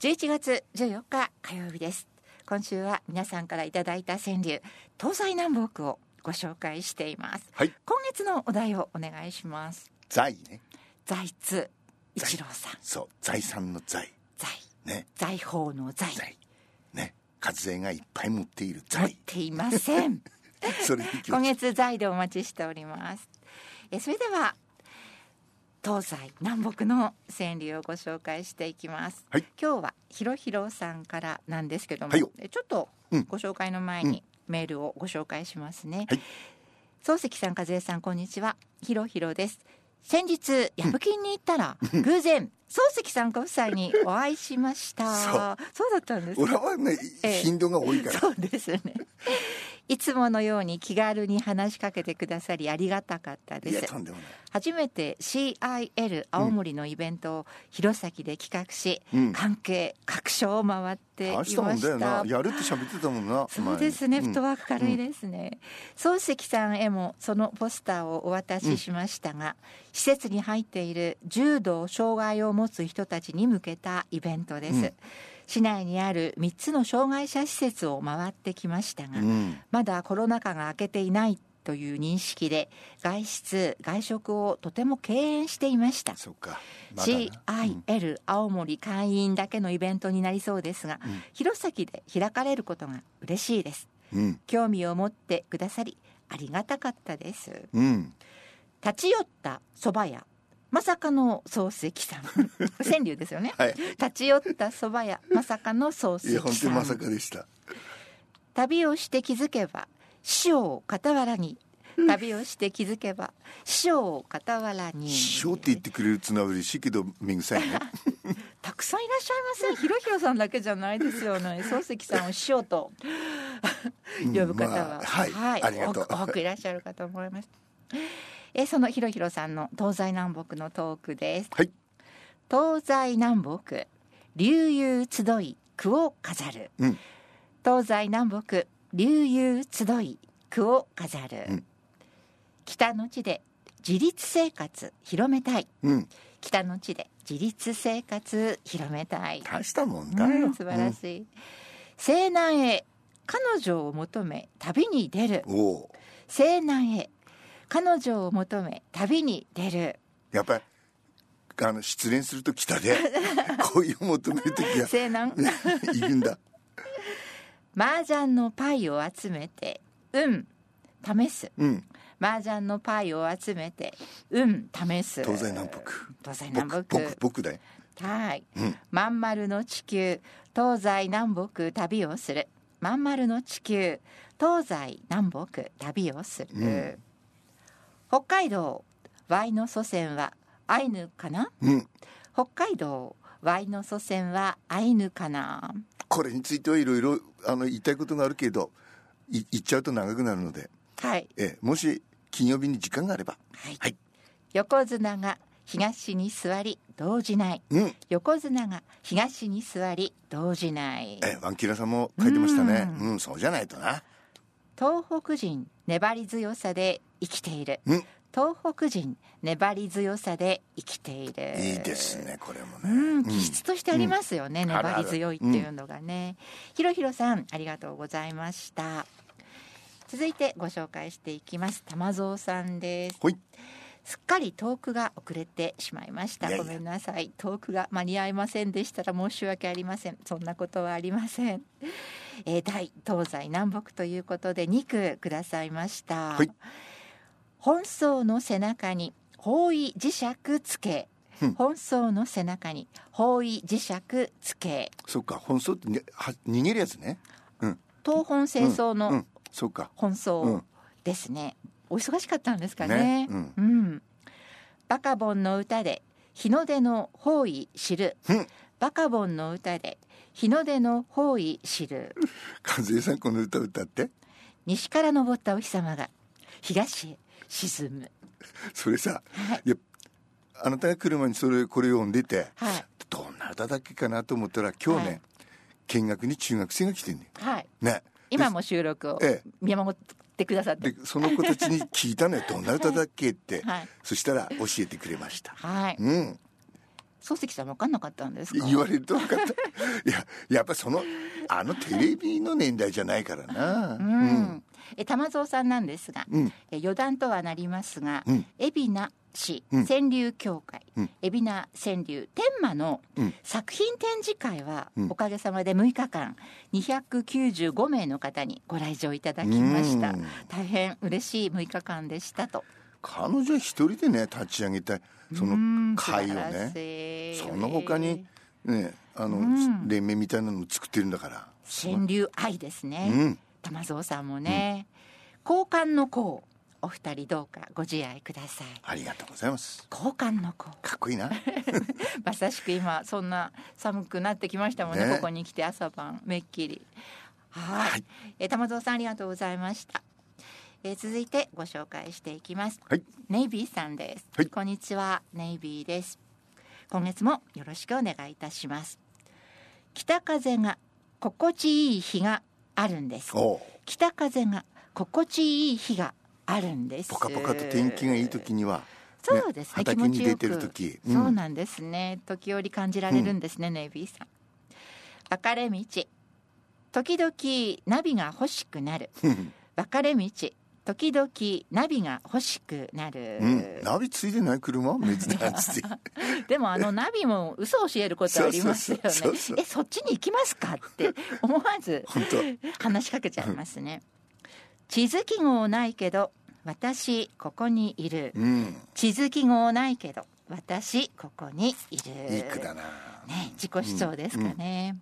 11月14日火曜日です。今週は皆さんからいただいた川柳東西南北をご紹介しています、はい。今月のお題をお願いします。財ね。財津一郎さん。そう財産の財。財。ね。財宝の財。財。ね。活税がいっぱい持っている持っ財ていません。今月財でお待ちしております。えそれでは東西南北の川柳をご紹介していきます、はい。今日はひろひろさんからなんですけども、はいちょっとうん。ご紹介の前にメールをご紹介しますね、はい。漱石さん和江さんこんにちは。ひろひろです。先日矢吹に行ったら、偶然 漱石さんご夫妻にお会いしました。そう。だったんですか俺はねええ。頻度が多いから。そうですね。いつものように気軽に話しかけてくださりありがたかったいです。初めて CIL 青森のイベントを弘前で企画し、うん。関係各所を回っていま大した。したもんだよな。やるって喋ってたもんなそうですね、フットワーク軽いですね、漱石さんへもそのポスターをお渡ししましたが、施設に入っている重度障害を持つ人たちに向けたイベントです、うん。市内にある3つの障害者施設を回ってきましたが、うん。うんまだコロナ禍が明けていないという認識で外出外食をとても敬遠していました。そっか。まだな。CIL 青森会員だけのイベントになりそうですが、うん。弘前で開かれることが嬉しいです。うん。興味を持ってくださりありがたかったです。うん。立ち寄った蕎麦屋まさかの漱石さん。川柳ですよね。はい。立ち寄った蕎麦屋まさかの漱いや本石さ当にまさんかでした。旅をして気づけば師匠を傍らに。旅をして気づけば師匠を傍らに。師匠って言ってくれるつながり嬉しいけどめぐさいね。たくさんいらっしゃいません。ひろひろさんだけじゃないですよね。漱石さんを師匠とうん呼ぶ方は、まあはい。ありがとう。多く多くいらっしゃるかと思いますえそのひろひろさんの東西南北のトークです。はい。東西南北流遊集い句を飾る、うん。東西南北流遊集い句を飾る、うん。北の地で自立生活広めたい。うん。北の地で自立生活広めたい。大したもんだよ。うん素晴らしい、西南へ彼女を求め旅に出る。西南へ彼女を求め旅に出る。やっぱりあの失恋すると北で。恋を求める時は。西南 いるんだ。麻雀のパイを集めて運試す。うん。麻雀のパイを集めて運試す。東西南北。東西南僕北僕僕だよ。はい、うん。まん丸の地球東西南北旅をする。まん丸の地球東西南北旅をする、うん北海道 Y の祖先はアイヌかな？うん。北海道 Y の祖先はアイヌかな？これについてはいろいろあの言いたいことがあるけどい言っちゃうと長くなるので、はい。ええもし金曜日に時間があれば。はい、はい。横綱が東に座り動じない。うん。横綱が東に座り動じない。ええワンキラさんも書いてましたね。ううん、そうじゃないとな。東北人粘り強さで生きている。うん。東北人粘り強さで生きている。いいですねこれもね。うん、気質としてありますよね、ん。あるある粘り強いっていうのがね、ひろひろさんありがとうございました。続いてご紹介していきます。玉蔵さんです。すっかりトークが遅れてしまいました。ごめんなさい。トークが間に合いませんでしたら申し訳ありません。そんなことはありません、えー、大東西南北ということで2句くださいました、はい本草の背中に方位磁石つけ。うん。本草の背中に方位磁石つけ。そっか本草って、ね、は逃げるやつね。うん。東本清掃うの本う草ん。ですね、お忙しかったんですかね。ね。うん。うん、バカボンの歌で日の出の方位知る、うん。バカボンの歌で日の出の方位知る。和江さんこの歌歌って。西から昇ったお日様が東へ沈むそれさはい。いやあなたが来る前にそれこれを読んでてはい。どんな歌だっけかなと思ったら今日ね、はい。見学に中学生が来てんねはい。ね。今も収録をえ見守ってくださって。でその子たちに聞いたのよ。どんな歌だっけって、はい。そしたら教えてくれました。はい。うん。漱石さん分かんなかったんですか？言われると分かった。いややっぱそのあのテレビの年代じゃないからな。うん、うん、え玉蔵さんなんですが、うん。え余談とはなりますが、うん。海老名市うん。川柳協会、うん。海老名川柳天満のうん。作品展示会は、うん。おかげさまで6日間295名の方にご来場いただきました。うん。大変嬉しい6日間でしたと。彼女一人でね立ち上げたその会をね。その他にねあの、うん。連盟みたいなのも作ってるんだから。川柳愛ですね、うん玉蔵さんもね、交換の子お二人どうかご自愛ください。ありがとうございます。交換の子かっこいいな。まさしく今そんな寒くなってきましたもんね。ね。ここに来て朝晩めっきり。はい。はい。えー玉蔵さんありがとうございました、えー続いてご紹介していきます。はい。ネイビーさんです、はい。こんにちは。ネイビーです。今月もよろしくお願いいたします。北風が心地いい日があるんです。北風が心地いい日があるんです。ポカポカと天気がいい時にはそうですね。畑気持ちよく。に出てる時うん。そうなんですね。時折感じられるんですね、ネイビーさん。分かれ道。時々ナビが欲しくなる。分かれ道時々ナビが欲しくなる、うん、ナビついてない車？珍しいでもあのナビも嘘を教えることありますよね。えそっちに行きますかって思わず話しかけちゃいますね地図記号ないけど私ここにいるうん地図記号ないけど私ここにいるいい句だな。ね自己主張ですかね、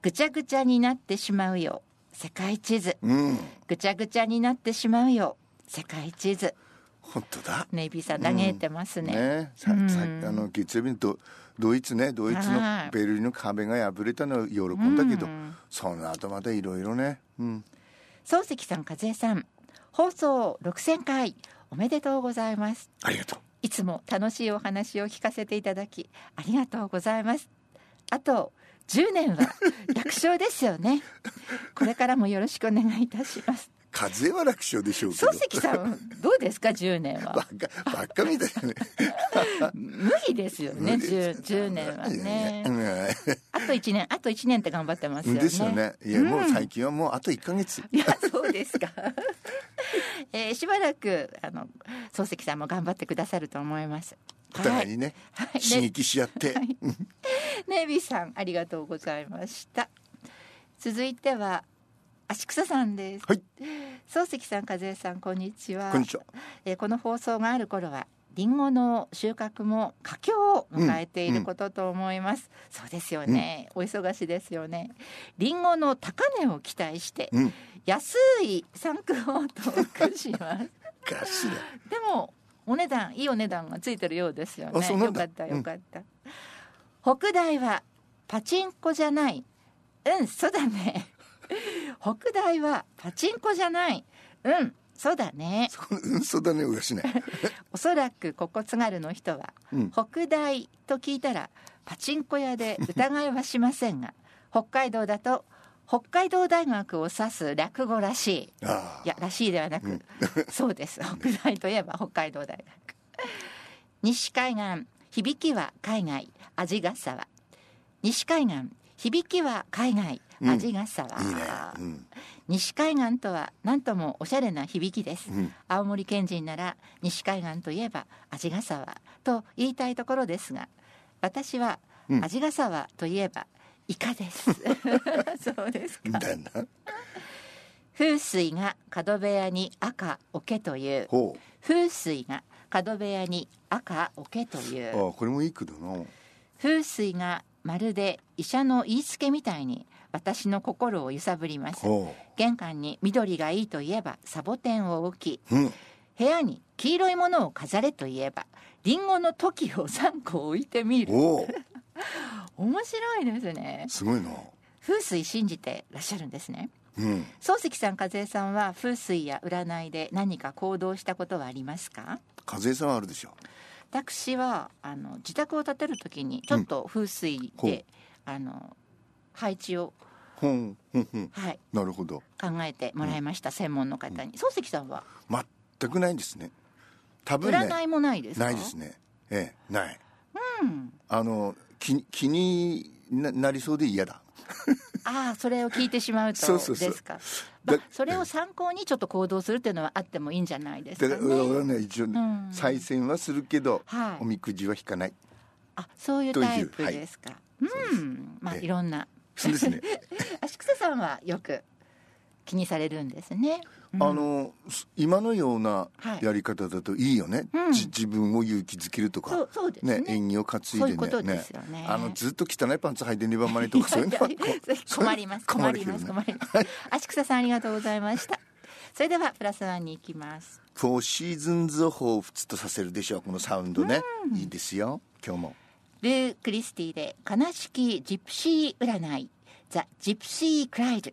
ぐちゃぐちゃになってしまうよ世界地図。うん。ぐちゃぐちゃになってしまうよ。世界地図。本当だ。ネイビーさん嘆いてますね,、ね。さうん。さあの月曜日にドドイツね。ドイツのはい。ベルリンの壁が破れたのは喜んだけど、うん。その後またいろいろね、うん、漱石さん和江さん放送6000回おめでとうございます。ありがとう。いつも楽しいお話を聞かせていただきありがとうございます。あと10年は楽勝ですよね。これからもよろしくお願いいたします。風は楽勝でしょうけど。漱石さんどうですか？10年ばは。っかばっかみたいなね無理ですよね無理です 10, 10年はね。うん。あと1年あと1年って頑張ってますよね。ですよね。いやもう最近はもうあと1か月、いやそうですか、えーしばらくあの漱石さんも頑張ってくださると思いますお互いにね、はい。刺激し合って、ネイビーさんありがとうございました。続いては足草さんです。はい。漱石さん和江さんこんにちは。こんにちは。えーこの放送がある頃はリンゴの収穫も佳境を迎えていることと思います、そうですよね、お忙しいですよね。リンゴの高値を期待してうん。安い産区を投句します。でもお値段いいお値段がついてるようですよね。よかったよかった、北大はパチンコじゃない。うんそうだね。北大はパチンコじゃない。うんそうだね。そうんそうだねうがしない おそらくここ津軽の人は、うん。北大と聞いたらパチンコ屋で疑いはしませんが北海道だと北海道大学を指す略語らしい。あいやらしいではなく、そうです。北大といえば北海道大学。西海岸響きは海外味ヶ沢。西海岸響きは海外うん。味ヶ沢、あいいね。うん。西海岸とは何ともおしゃれな響きです、うん。青森県人なら西海岸といえば味ヶ沢と言いたいところですが私はうん。味ヶ沢といえばイカです。そうですか。だな。風水が角部屋に赤桶という。ほ風水が角部屋に赤桶という。うあこれもいい句だな。風水がまるで医者の言いつけみたいに私の心を揺さぶります。ほ玄関に緑がいいといえばサボテンを置きううん。部屋に黄色いものを飾れといえばリンゴの時を3個置いてみる面白いですね。すごいな。風水信じてらっしゃるんですね。うん。漱石さん和江さんは風水や占いで何か行動したことはありますか？風さんはあるでしょ私はあの自宅を建てる時にちょっと風水ほう。で、あの配置を、ほんほんほん。はい、なるほど。考えてもらいました、専門の方に。漱石さんは？全くないんですね。多分ね。占いもないですか？ないですね。ええない。うん。あの気気にななりそうで嫌だ。ああそれを聞いてしまうとですか。それを参考にちょっと行動するっていうのはあってもいいんじゃないですだかから俺はねね一応、ん。再選はするけど、はい。おみくじは引かない。あそういうタイプですか、うん。まあええ。いろんな。そうですね。足草さんはよく気にされるんですね、うん。あのす今のようなはい。やり方だといいよね、うん。じ自分を勇気づけるとか。そうそうですね。縁起を担いでね。あのずっと汚いパンツ履いてねばまりとかそういうの。はこ困ります。困ります。困困ります。足草さんありがとうございました。それではプラスワンに行きます。フォーシーズンズを彷彿とさせるでしょうこのサウンドね、いいですよ。今日も。ルー・クリスティで悲しきジプシー占い。ザ・ジプシー・クライド